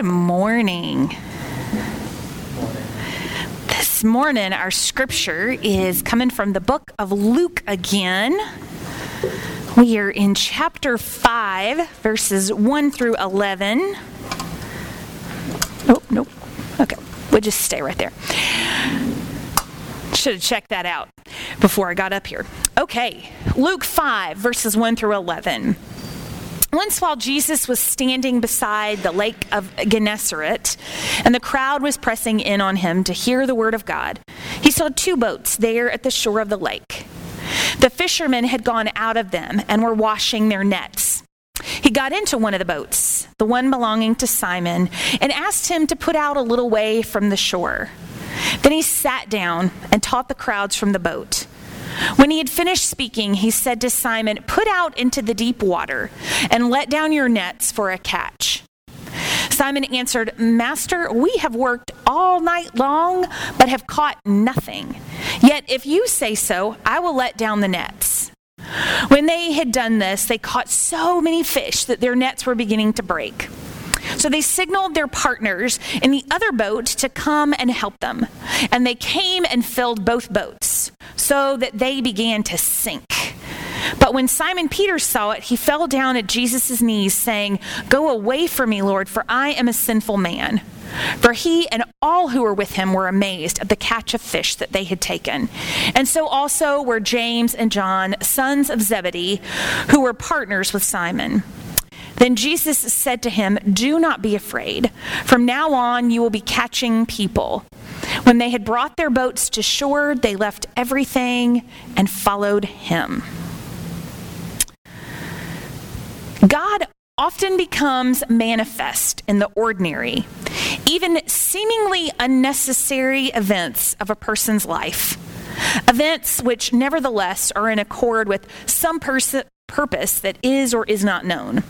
Good morning. This morning, our scripture is coming from the book of Luke again. We are in chapter 5, verses 1 through 11. Oh, nope. Okay, we'll just stay right there. Should have checked that out before I got up here. Okay, Luke 5, verses 1 through 11. Once, while Jesus was standing beside the lake of Gennesaret, and the crowd was pressing in on him to hear the word of God, he saw two boats there at the shore of the lake. The fishermen had gone out of them and were washing their nets. He got into one of the boats, the one belonging to Simon, and asked him to put out a little way from the shore. Then he sat down and taught the crowds from the boat. When he had finished speaking, he said to Simon, Put out into the deep water and let down your nets for a catch. Simon answered, Master, we have worked all night long, but have caught nothing. Yet if you say so, I will let down the nets. When they had done this, they caught so many fish that their nets were beginning to break. So they signaled their partners in the other boat to come and help them. And they came and filled both boats so that they began to sink. But when Simon Peter saw it, he fell down at Jesus' knees, saying, Go away from me, Lord, for I am a sinful man. For he and all who were with him were amazed at the catch of fish that they had taken. And so also were James and John, sons of Zebedee, who were partners with Simon. Then Jesus said to him, Do not be afraid. From now on, you will be catching people. When they had brought their boats to shore, they left everything and followed him. God often becomes manifest in the ordinary, even seemingly unnecessary events of a person's life. Events which, nevertheless, are in accord with some pers- purpose that is or is not known.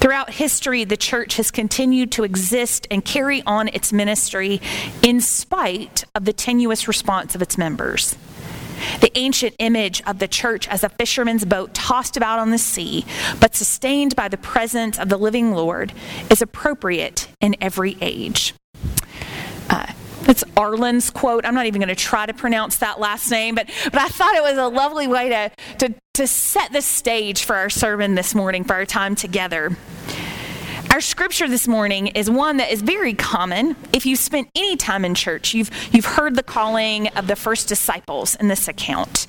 Throughout history, the church has continued to exist and carry on its ministry in spite of the tenuous response of its members. The ancient image of the church as a fisherman's boat tossed about on the sea, but sustained by the presence of the living Lord, is appropriate in every age. Uh, it's Arlen's quote. I'm not even going to try to pronounce that last name, but, but I thought it was a lovely way to, to, to set the stage for our sermon this morning, for our time together. Our scripture this morning is one that is very common. If you've spent any time in church, you've, you've heard the calling of the first disciples in this account.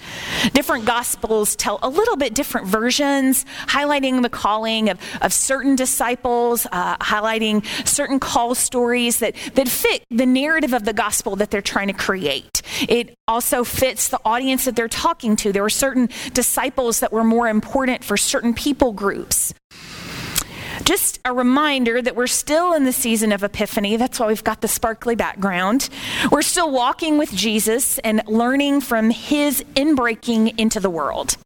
Different gospels tell a little bit different versions, highlighting the calling of, of certain disciples, uh, highlighting certain call stories that, that fit the narrative of the gospel that they're trying to create. It also fits the audience that they're talking to. There were certain disciples that were more important for certain people groups. Just a reminder that we're still in the season of Epiphany. That's why we've got the sparkly background. We're still walking with Jesus and learning from his inbreaking into the world.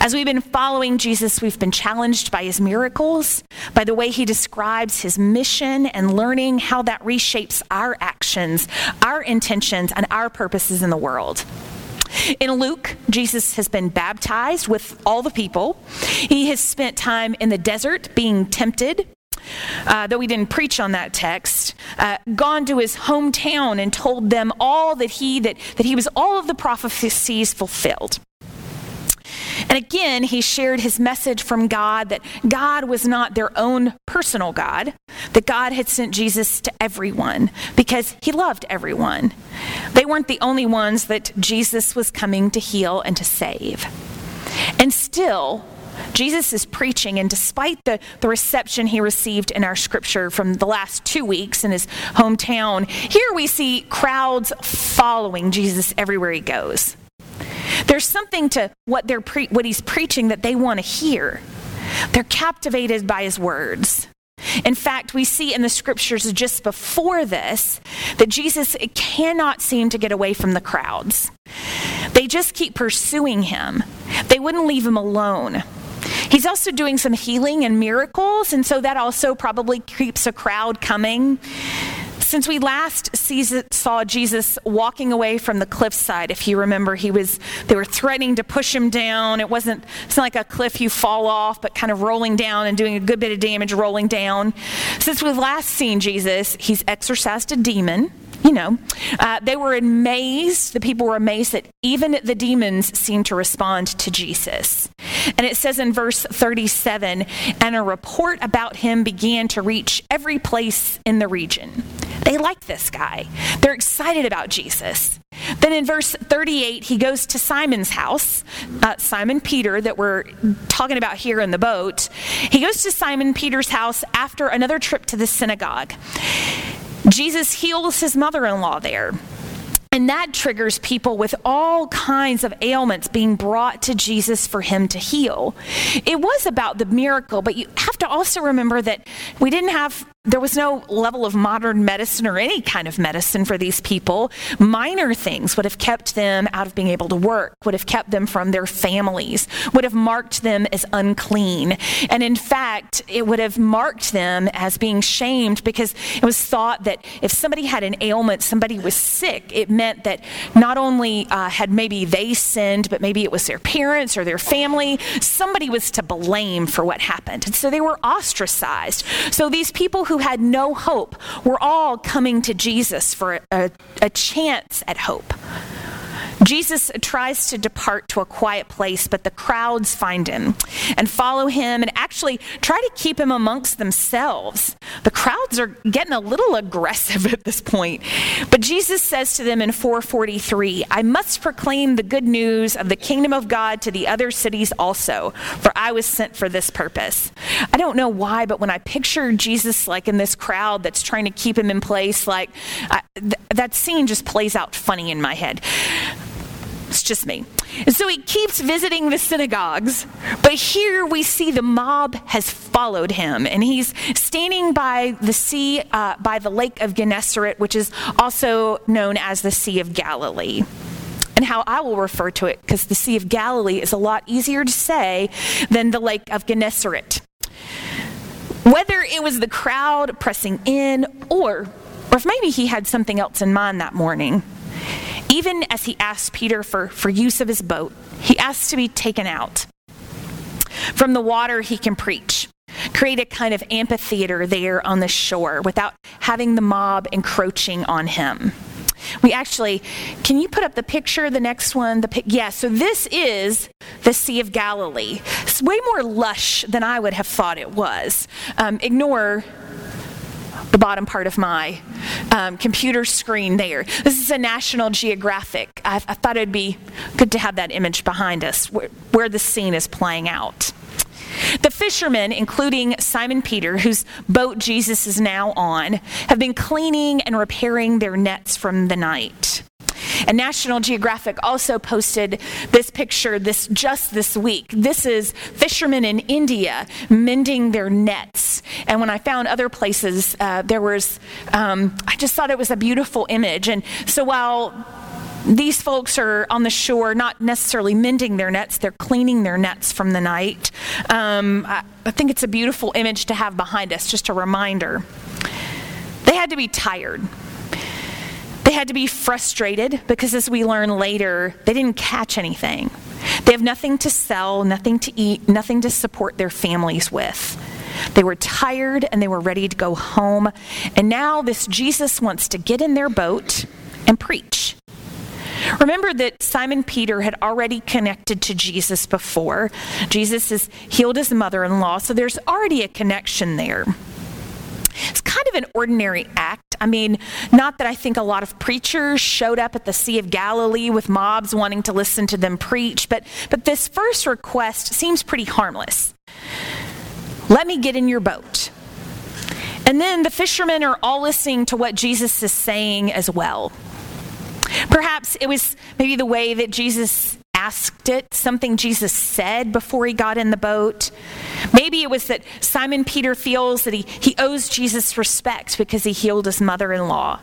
As we've been following Jesus, we've been challenged by his miracles, by the way he describes his mission, and learning how that reshapes our actions, our intentions, and our purposes in the world. In Luke, Jesus has been baptized with all the people. He has spent time in the desert being tempted. Uh, though he didn't preach on that text, uh, gone to his hometown and told them all that he that, that he was all of the prophecies fulfilled. And again, he shared his message from God that God was not their own personal God, that God had sent Jesus to everyone because he loved everyone. They weren't the only ones that Jesus was coming to heal and to save. And still, Jesus is preaching, and despite the, the reception he received in our scripture from the last two weeks in his hometown, here we see crowds following Jesus everywhere he goes. There's something to what, they're pre- what he's preaching that they want to hear. They're captivated by his words. In fact, we see in the scriptures just before this that Jesus cannot seem to get away from the crowds. They just keep pursuing him, they wouldn't leave him alone. He's also doing some healing and miracles, and so that also probably keeps a crowd coming. Since we last saw Jesus walking away from the cliffside, if you remember, he was they were threatening to push him down. It wasn't it's not like a cliff you fall off, but kind of rolling down and doing a good bit of damage rolling down. Since we've last seen Jesus, he's exorcised a demon you know, uh, they were amazed. The people were amazed that even the demons seemed to respond to Jesus. And it says in verse 37 and a report about him began to reach every place in the region. They like this guy, they're excited about Jesus. Then in verse 38, he goes to Simon's house, uh, Simon Peter, that we're talking about here in the boat. He goes to Simon Peter's house after another trip to the synagogue. Jesus heals his mother in law there. And that triggers people with all kinds of ailments being brought to Jesus for him to heal. It was about the miracle, but you have to also remember that we didn't have there was no level of modern medicine or any kind of medicine for these people. Minor things would have kept them out of being able to work, would have kept them from their families, would have marked them as unclean. And in fact, it would have marked them as being shamed because it was thought that if somebody had an ailment, somebody was sick, it meant that not only uh, had maybe they sinned, but maybe it was their parents or their family. Somebody was to blame for what happened. And so they were ostracized. So these people who who had no hope were all coming to Jesus for a, a chance at hope. Jesus tries to depart to a quiet place, but the crowds find him and follow him and actually try to keep him amongst themselves. The crowds are getting a little aggressive at this point. But Jesus says to them in 443 I must proclaim the good news of the kingdom of God to the other cities also, for I was sent for this purpose. I don't know why, but when I picture Jesus like in this crowd that's trying to keep him in place, like I, th- that scene just plays out funny in my head. Just me. And so he keeps visiting the synagogues, but here we see the mob has followed him, and he's standing by the sea, uh, by the lake of Gennesaret, which is also known as the Sea of Galilee and how I will refer to it because the Sea of Galilee is a lot easier to say than the Lake of Gennesaret. Whether it was the crowd pressing in or, or if maybe he had something else in mind that morning, even as he asks Peter for, for use of his boat, he asks to be taken out. From the water, he can preach, create a kind of amphitheater there on the shore without having the mob encroaching on him. We actually, can you put up the picture, the next one? The pic, yeah, so this is the Sea of Galilee. It's way more lush than I would have thought it was. Um, ignore the bottom part of my um, computer screen there. This is a National Geographic. I, I, thought it'd be good to have that image behind us where, where the scene is playing out. The fishermen, including Simon Peter, whose boat Jesus is now on, have been cleaning and repairing their nets from the night. And National Geographic also posted this picture this just this week. This is fishermen in India mending their nets. And when I found other places, uh, there was, um, I just thought it was a beautiful image. And so while these folks are on the shore, not necessarily mending their nets, they're cleaning their nets from the night. Um, I, I think it's a beautiful image to have behind us, just a reminder. They had to be tired. Had to be frustrated because, as we learn later, they didn't catch anything. They have nothing to sell, nothing to eat, nothing to support their families with. They were tired and they were ready to go home. And now this Jesus wants to get in their boat and preach. Remember that Simon Peter had already connected to Jesus before. Jesus has healed his mother in law, so there's already a connection there. It's kind of an ordinary act. I mean, not that I think a lot of preachers showed up at the Sea of Galilee with mobs wanting to listen to them preach, but, but this first request seems pretty harmless. Let me get in your boat. And then the fishermen are all listening to what Jesus is saying as well. Perhaps it was maybe the way that Jesus asked it, something Jesus said before he got in the boat. Maybe it was that Simon Peter feels that he, he owes Jesus respect because he healed his mother in law.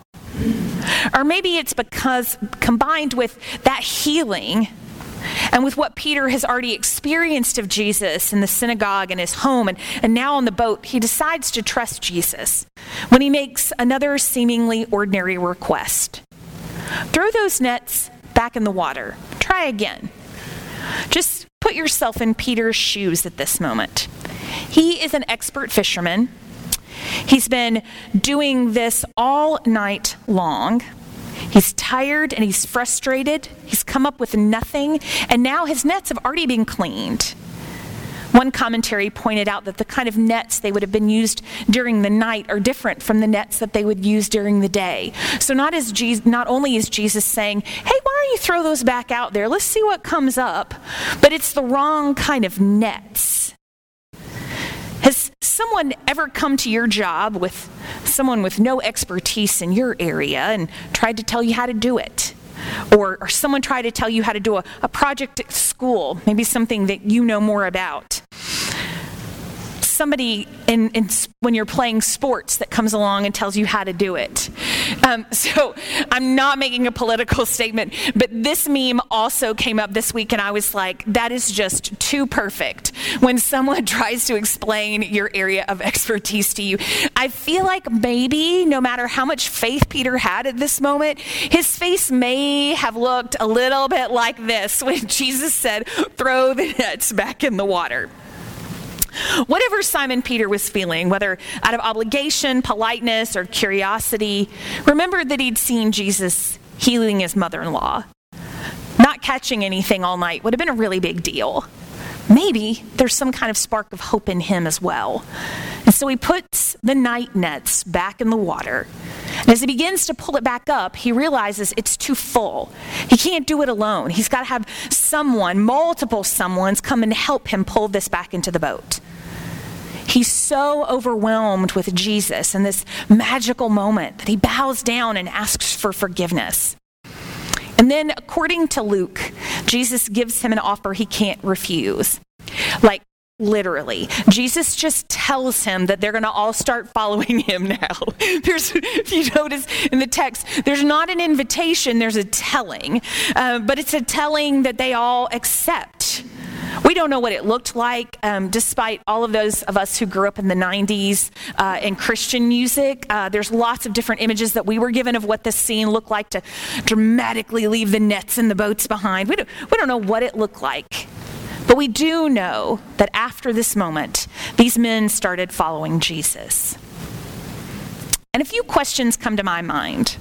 Or maybe it's because combined with that healing, and with what Peter has already experienced of Jesus in the synagogue and his home, and, and now on the boat, he decides to trust Jesus when he makes another seemingly ordinary request Throw those nets back in the water. Try again. Just put yourself in Peter's shoes at this moment. He is an expert fisherman. He's been doing this all night long. He's tired and he's frustrated. He's come up with nothing, and now his nets have already been cleaned. One commentary pointed out that the kind of nets they would have been used during the night are different from the nets that they would use during the day. So not as Jesus, not only is Jesus saying, "Hey, why don't you throw those back out there? Let's see what comes up," but it's the wrong kind of nets. Has someone ever come to your job with someone with no expertise in your area and tried to tell you how to do it? Or, or someone tried to tell you how to do a, a project at school, maybe something that you know more about somebody in, in, when you're playing sports that comes along and tells you how to do it. Um, so I'm not making a political statement, but this meme also came up this week, and I was like, that is just too perfect when someone tries to explain your area of expertise to you. I feel like maybe no matter how much faith Peter had at this moment, his face may have looked a little bit like this when Jesus said, throw the nets back in the water. Whatever Simon Peter was feeling, whether out of obligation, politeness, or curiosity, remember that he'd seen Jesus healing his mother in law. Not catching anything all night would have been a really big deal. Maybe there's some kind of spark of hope in him as well. And so he puts the night nets back in the water. And as he begins to pull it back up, he realizes it's too full. He can't do it alone. He's got to have someone, multiple someones, come and help him pull this back into the boat. He's so overwhelmed with Jesus and this magical moment that he bows down and asks for forgiveness. And then, according to Luke, Jesus gives him an offer he can't refuse. Like, literally. Jesus just tells him that they're going to all start following him now. There's, if you notice in the text, there's not an invitation, there's a telling, uh, but it's a telling that they all accept. We don't know what it looked like, um, despite all of those of us who grew up in the 90s uh, in Christian music. Uh, there's lots of different images that we were given of what this scene looked like to dramatically leave the nets and the boats behind. We don't, we don't know what it looked like. But we do know that after this moment, these men started following Jesus. And a few questions come to my mind.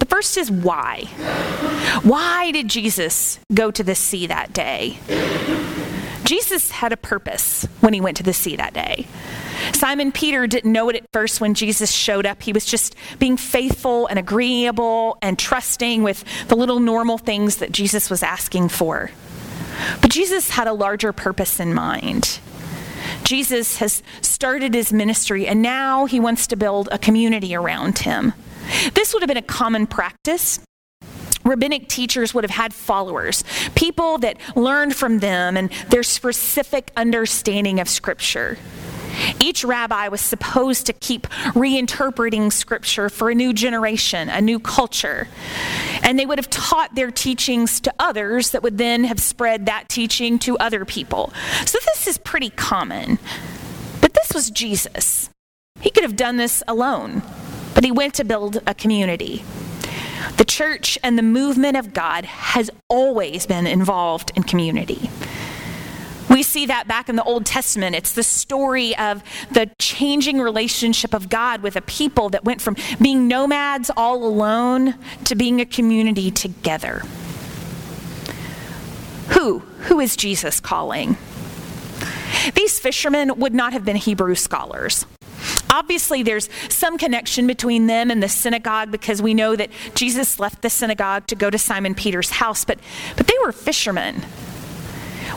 The first is why? Why did Jesus go to the sea that day? Jesus had a purpose when he went to the sea that day. Simon Peter didn't know it at first when Jesus showed up. He was just being faithful and agreeable and trusting with the little normal things that Jesus was asking for. But Jesus had a larger purpose in mind. Jesus has started his ministry and now he wants to build a community around him. This would have been a common practice rabbinic teachers would have had followers, people that learned from them and their specific understanding of Scripture. Each rabbi was supposed to keep reinterpreting Scripture for a new generation, a new culture. And they would have taught their teachings to others that would then have spread that teaching to other people. So this is pretty common. But this was Jesus. He could have done this alone but he went to build a community. The church and the movement of God has always been involved in community. We see that back in the Old Testament. It's the story of the changing relationship of God with a people that went from being nomads all alone to being a community together. Who? Who is Jesus calling? These fishermen would not have been Hebrew scholars. Obviously, there's some connection between them and the synagogue because we know that Jesus left the synagogue to go to Simon Peter's house, but, but they were fishermen.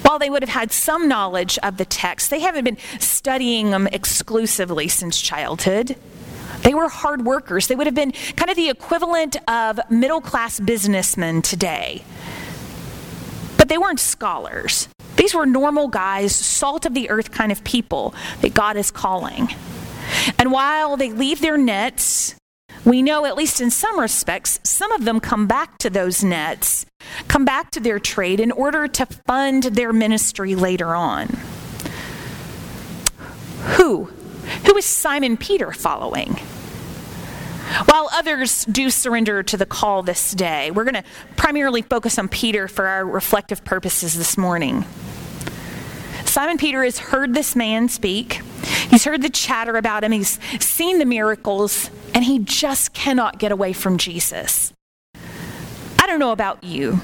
While they would have had some knowledge of the text, they haven't been studying them exclusively since childhood. They were hard workers. They would have been kind of the equivalent of middle class businessmen today. But they weren't scholars. These were normal guys, salt of the earth kind of people that God is calling. And while they leave their nets, we know, at least in some respects, some of them come back to those nets, come back to their trade in order to fund their ministry later on. Who? Who is Simon Peter following? While others do surrender to the call this day, we're going to primarily focus on Peter for our reflective purposes this morning. Simon Peter has heard this man speak. He's heard the chatter about him. He's seen the miracles, and he just cannot get away from Jesus. I don't know about you,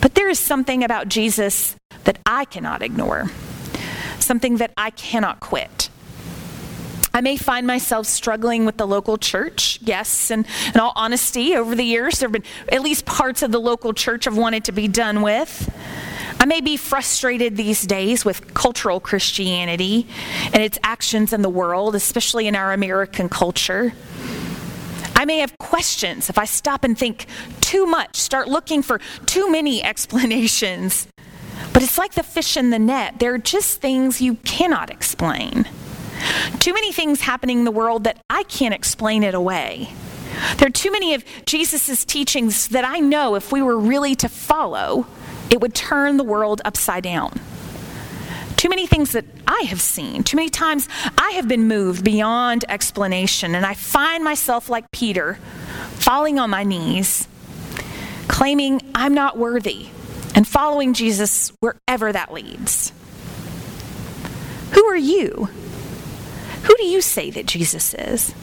but there is something about Jesus that I cannot ignore, something that I cannot quit. I may find myself struggling with the local church. Yes, and in all honesty, over the years, there have been at least parts of the local church I've wanted to be done with. I may be frustrated these days with cultural Christianity and its actions in the world, especially in our American culture. I may have questions if I stop and think too much, start looking for too many explanations. But it's like the fish in the net. There are just things you cannot explain. Too many things happening in the world that I can't explain it away. There are too many of Jesus' teachings that I know if we were really to follow, it would turn the world upside down. Too many things that I have seen, too many times I have been moved beyond explanation, and I find myself like Peter, falling on my knees, claiming I'm not worthy, and following Jesus wherever that leads. Who are you? Who do you say that Jesus is?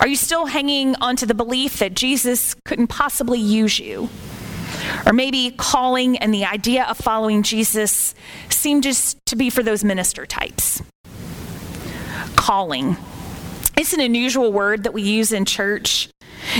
Are you still hanging onto the belief that Jesus couldn't possibly use you? Or maybe calling and the idea of following Jesus seem just to be for those minister types. Calling. It's an unusual word that we use in church.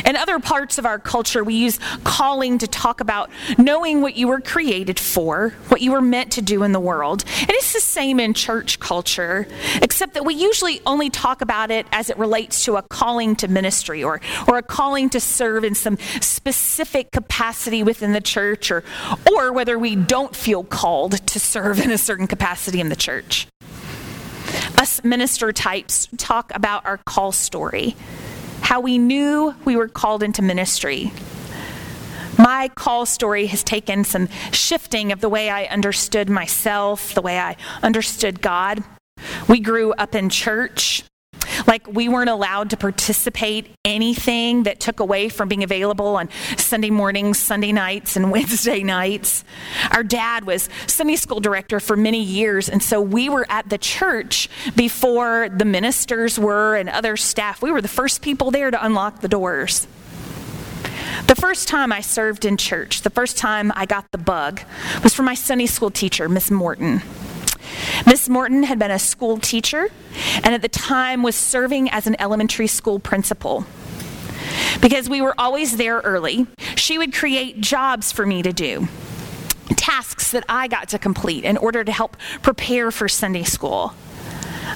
In other parts of our culture, we use calling to talk about knowing what you were created for, what you were meant to do in the world. And it's the same in church culture, except that we usually only talk about it as it relates to a calling to ministry or, or a calling to serve in some specific capacity within the church, or, or whether we don't feel called to serve in a certain capacity in the church. Us minister types talk about our call story how we knew we were called into ministry. My call story has taken some shifting of the way I understood myself, the way I understood God. We grew up in church. Like we weren't allowed to participate anything that took away from being available on Sunday mornings, Sunday nights, and Wednesday nights. Our dad was Sunday school director for many years, and so we were at the church before the ministers were and other staff. We were the first people there to unlock the doors. The first time I served in church, the first time I got the bug, was from my Sunday school teacher, Miss Morton. Miss Morton had been a school teacher and at the time was serving as an elementary school principal. Because we were always there early, she would create jobs for me to do, tasks that I got to complete in order to help prepare for Sunday school.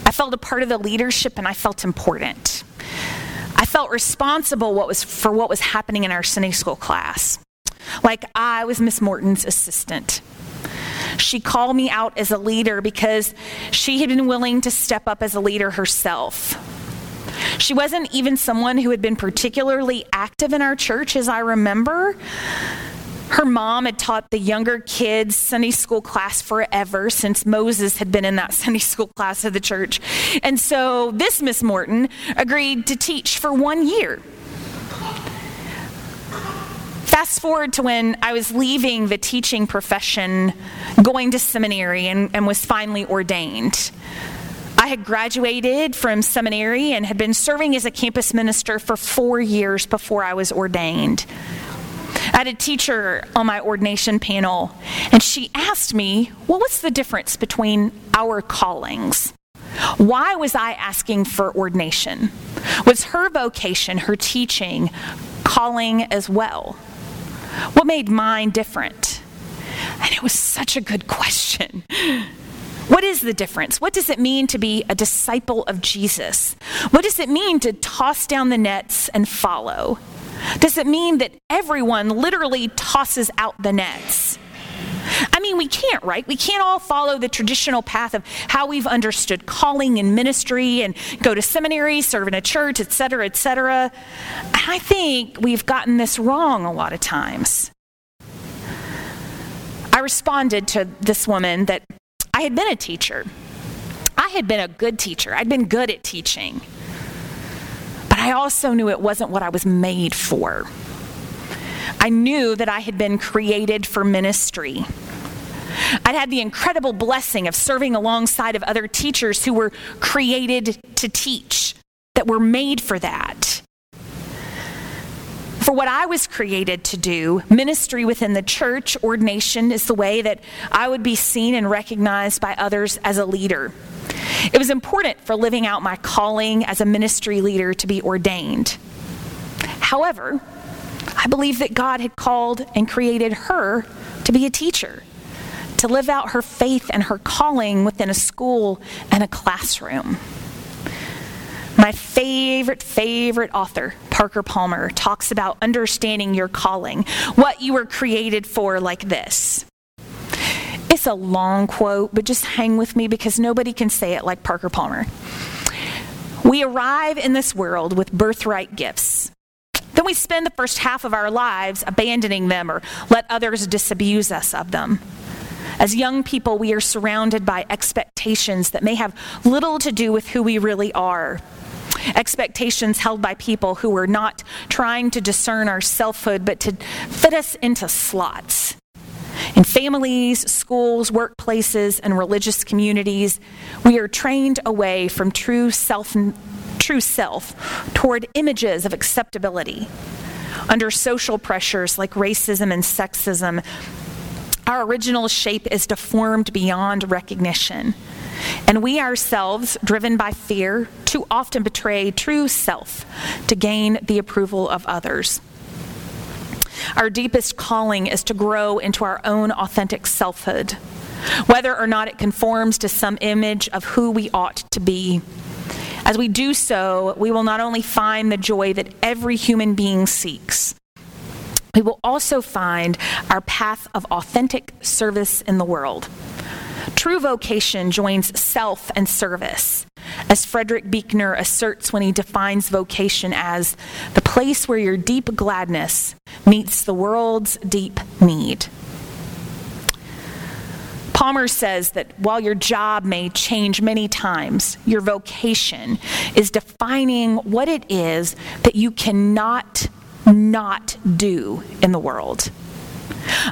I felt a part of the leadership and I felt important. I felt responsible what was, for what was happening in our Sunday school class. Like I was Miss Morton's assistant. She called me out as a leader because she had been willing to step up as a leader herself. She wasn't even someone who had been particularly active in our church, as I remember. Her mom had taught the younger kids Sunday school class forever since Moses had been in that Sunday school class of the church. And so this Miss Morton agreed to teach for one year Fast forward to when I was leaving the teaching profession, going to seminary, and, and was finally ordained. I had graduated from seminary and had been serving as a campus minister for four years before I was ordained. I had a teacher on my ordination panel, and she asked me, Well, what's the difference between our callings? Why was I asking for ordination? Was her vocation, her teaching, calling as well? What made mine different? And it was such a good question. What is the difference? What does it mean to be a disciple of Jesus? What does it mean to toss down the nets and follow? Does it mean that everyone literally tosses out the nets? I mean, we can't, right? We can't all follow the traditional path of how we've understood calling and ministry and go to seminary, serve in a church, et cetera, et cetera. I think we've gotten this wrong a lot of times. I responded to this woman that I had been a teacher. I had been a good teacher. I'd been good at teaching. But I also knew it wasn't what I was made for. I knew that I had been created for ministry. I'd had the incredible blessing of serving alongside of other teachers who were created to teach, that were made for that. For what I was created to do, ministry within the church, ordination is the way that I would be seen and recognized by others as a leader. It was important for living out my calling as a ministry leader to be ordained. However, I believe that God had called and created her to be a teacher, to live out her faith and her calling within a school and a classroom. My favorite, favorite author, Parker Palmer, talks about understanding your calling, what you were created for, like this. It's a long quote, but just hang with me because nobody can say it like Parker Palmer. We arrive in this world with birthright gifts then we spend the first half of our lives abandoning them or let others disabuse us of them. As young people, we are surrounded by expectations that may have little to do with who we really are. Expectations held by people who are not trying to discern our selfhood, but to fit us into slots. In families, schools, workplaces, and religious communities, we are trained away from true self true self toward images of acceptability. Under social pressures like racism and sexism, our original shape is deformed beyond recognition. And we ourselves, driven by fear, too often betray true self to gain the approval of others. Our deepest calling is to grow into our own authentic selfhood, whether or not it conforms to some image of who we ought to be. As we do so, we will not only find the joy that every human being seeks, we will also find our path of authentic service in the world. True vocation joins self and service, as Frederick Buechner asserts when he defines vocation as the place where your deep gladness meets the world's deep need. Palmer says that while your job may change many times, your vocation is defining what it is that you cannot not do in the world.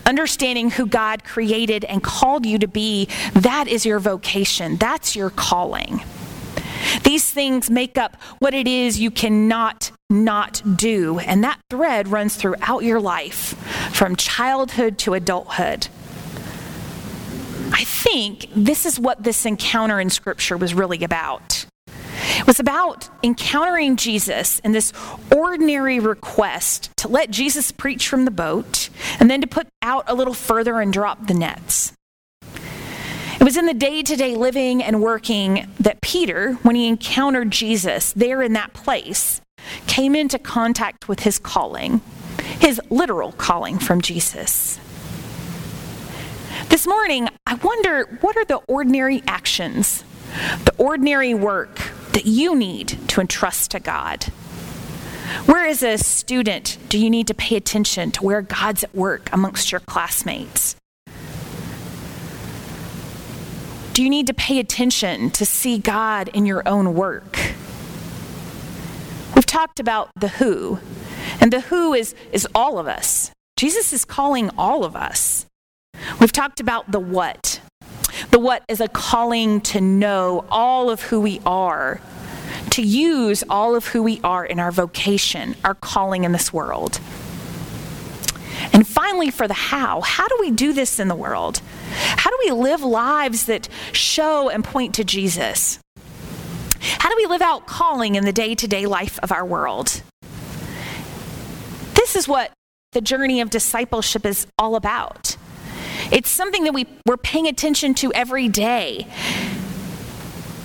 Understanding who God created and called you to be, that is your vocation. That's your calling. These things make up what it is you cannot not do. And that thread runs throughout your life, from childhood to adulthood. Think this is what this encounter in Scripture was really about. It was about encountering Jesus in this ordinary request to let Jesus preach from the boat and then to put out a little further and drop the nets. It was in the day to day living and working that Peter, when he encountered Jesus there in that place, came into contact with his calling, his literal calling from Jesus. This morning, I wonder what are the ordinary actions, the ordinary work that you need to entrust to God? Where, as a student, do you need to pay attention to where God's at work amongst your classmates? Do you need to pay attention to see God in your own work? We've talked about the who, and the who is, is all of us. Jesus is calling all of us. We've talked about the what. The what is a calling to know all of who we are, to use all of who we are in our vocation, our calling in this world. And finally, for the how, how do we do this in the world? How do we live lives that show and point to Jesus? How do we live out calling in the day to day life of our world? This is what the journey of discipleship is all about. It's something that we, we're paying attention to every day.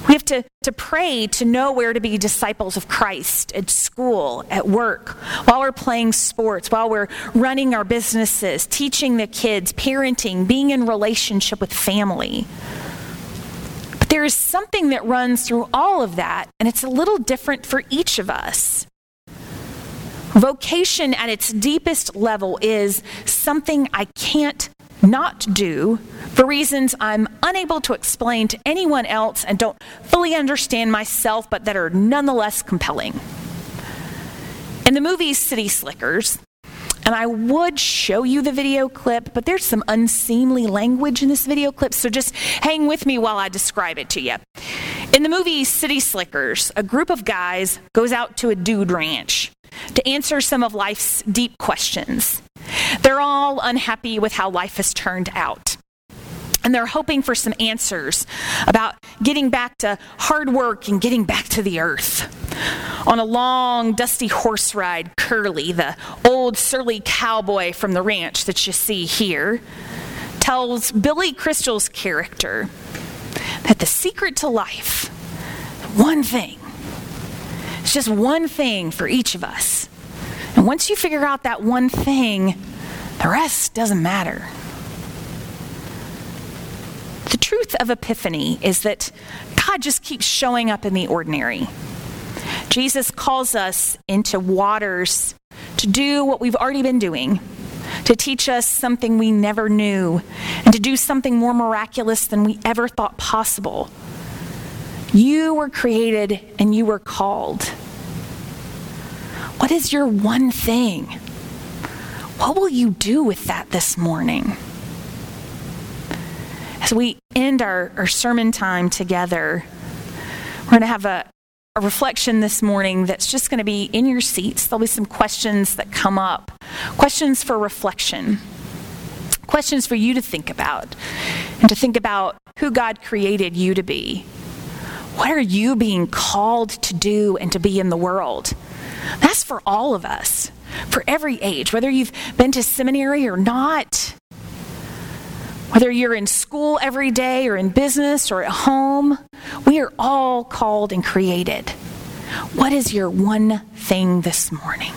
We have to, to pray to know where to be disciples of Christ at school, at work, while we're playing sports, while we're running our businesses, teaching the kids, parenting, being in relationship with family. But there is something that runs through all of that, and it's a little different for each of us. Vocation at its deepest level is something I can't not do for reasons I'm unable to explain to anyone else and don't fully understand myself, but that are nonetheless compelling. In the movie City Slickers, and I would show you the video clip, but there's some unseemly language in this video clip, so just hang with me while I describe it to you. In the movie City Slickers, a group of guys goes out to a dude ranch to answer some of life's deep questions. They're all unhappy with how life has turned out. And they're hoping for some answers about getting back to hard work and getting back to the earth. On a long, dusty horse ride, Curly, the old surly cowboy from the ranch that you see here, tells Billy Crystal's character that the secret to life, one thing, it's just one thing for each of us. Once you figure out that one thing, the rest doesn't matter. The truth of Epiphany is that God just keeps showing up in the ordinary. Jesus calls us into waters to do what we've already been doing, to teach us something we never knew, and to do something more miraculous than we ever thought possible. You were created and you were called. What is your one thing? What will you do with that this morning? As we end our, our sermon time together, we're going to have a, a reflection this morning that's just going to be in your seats. There'll be some questions that come up, questions for reflection, questions for you to think about, and to think about who God created you to be what are you being called to do and to be in the world? That's for all of us, for every age, whether you've been to seminary or not, whether you're in school every day or in business or at home, we are all called and created. What is your one thing this morning?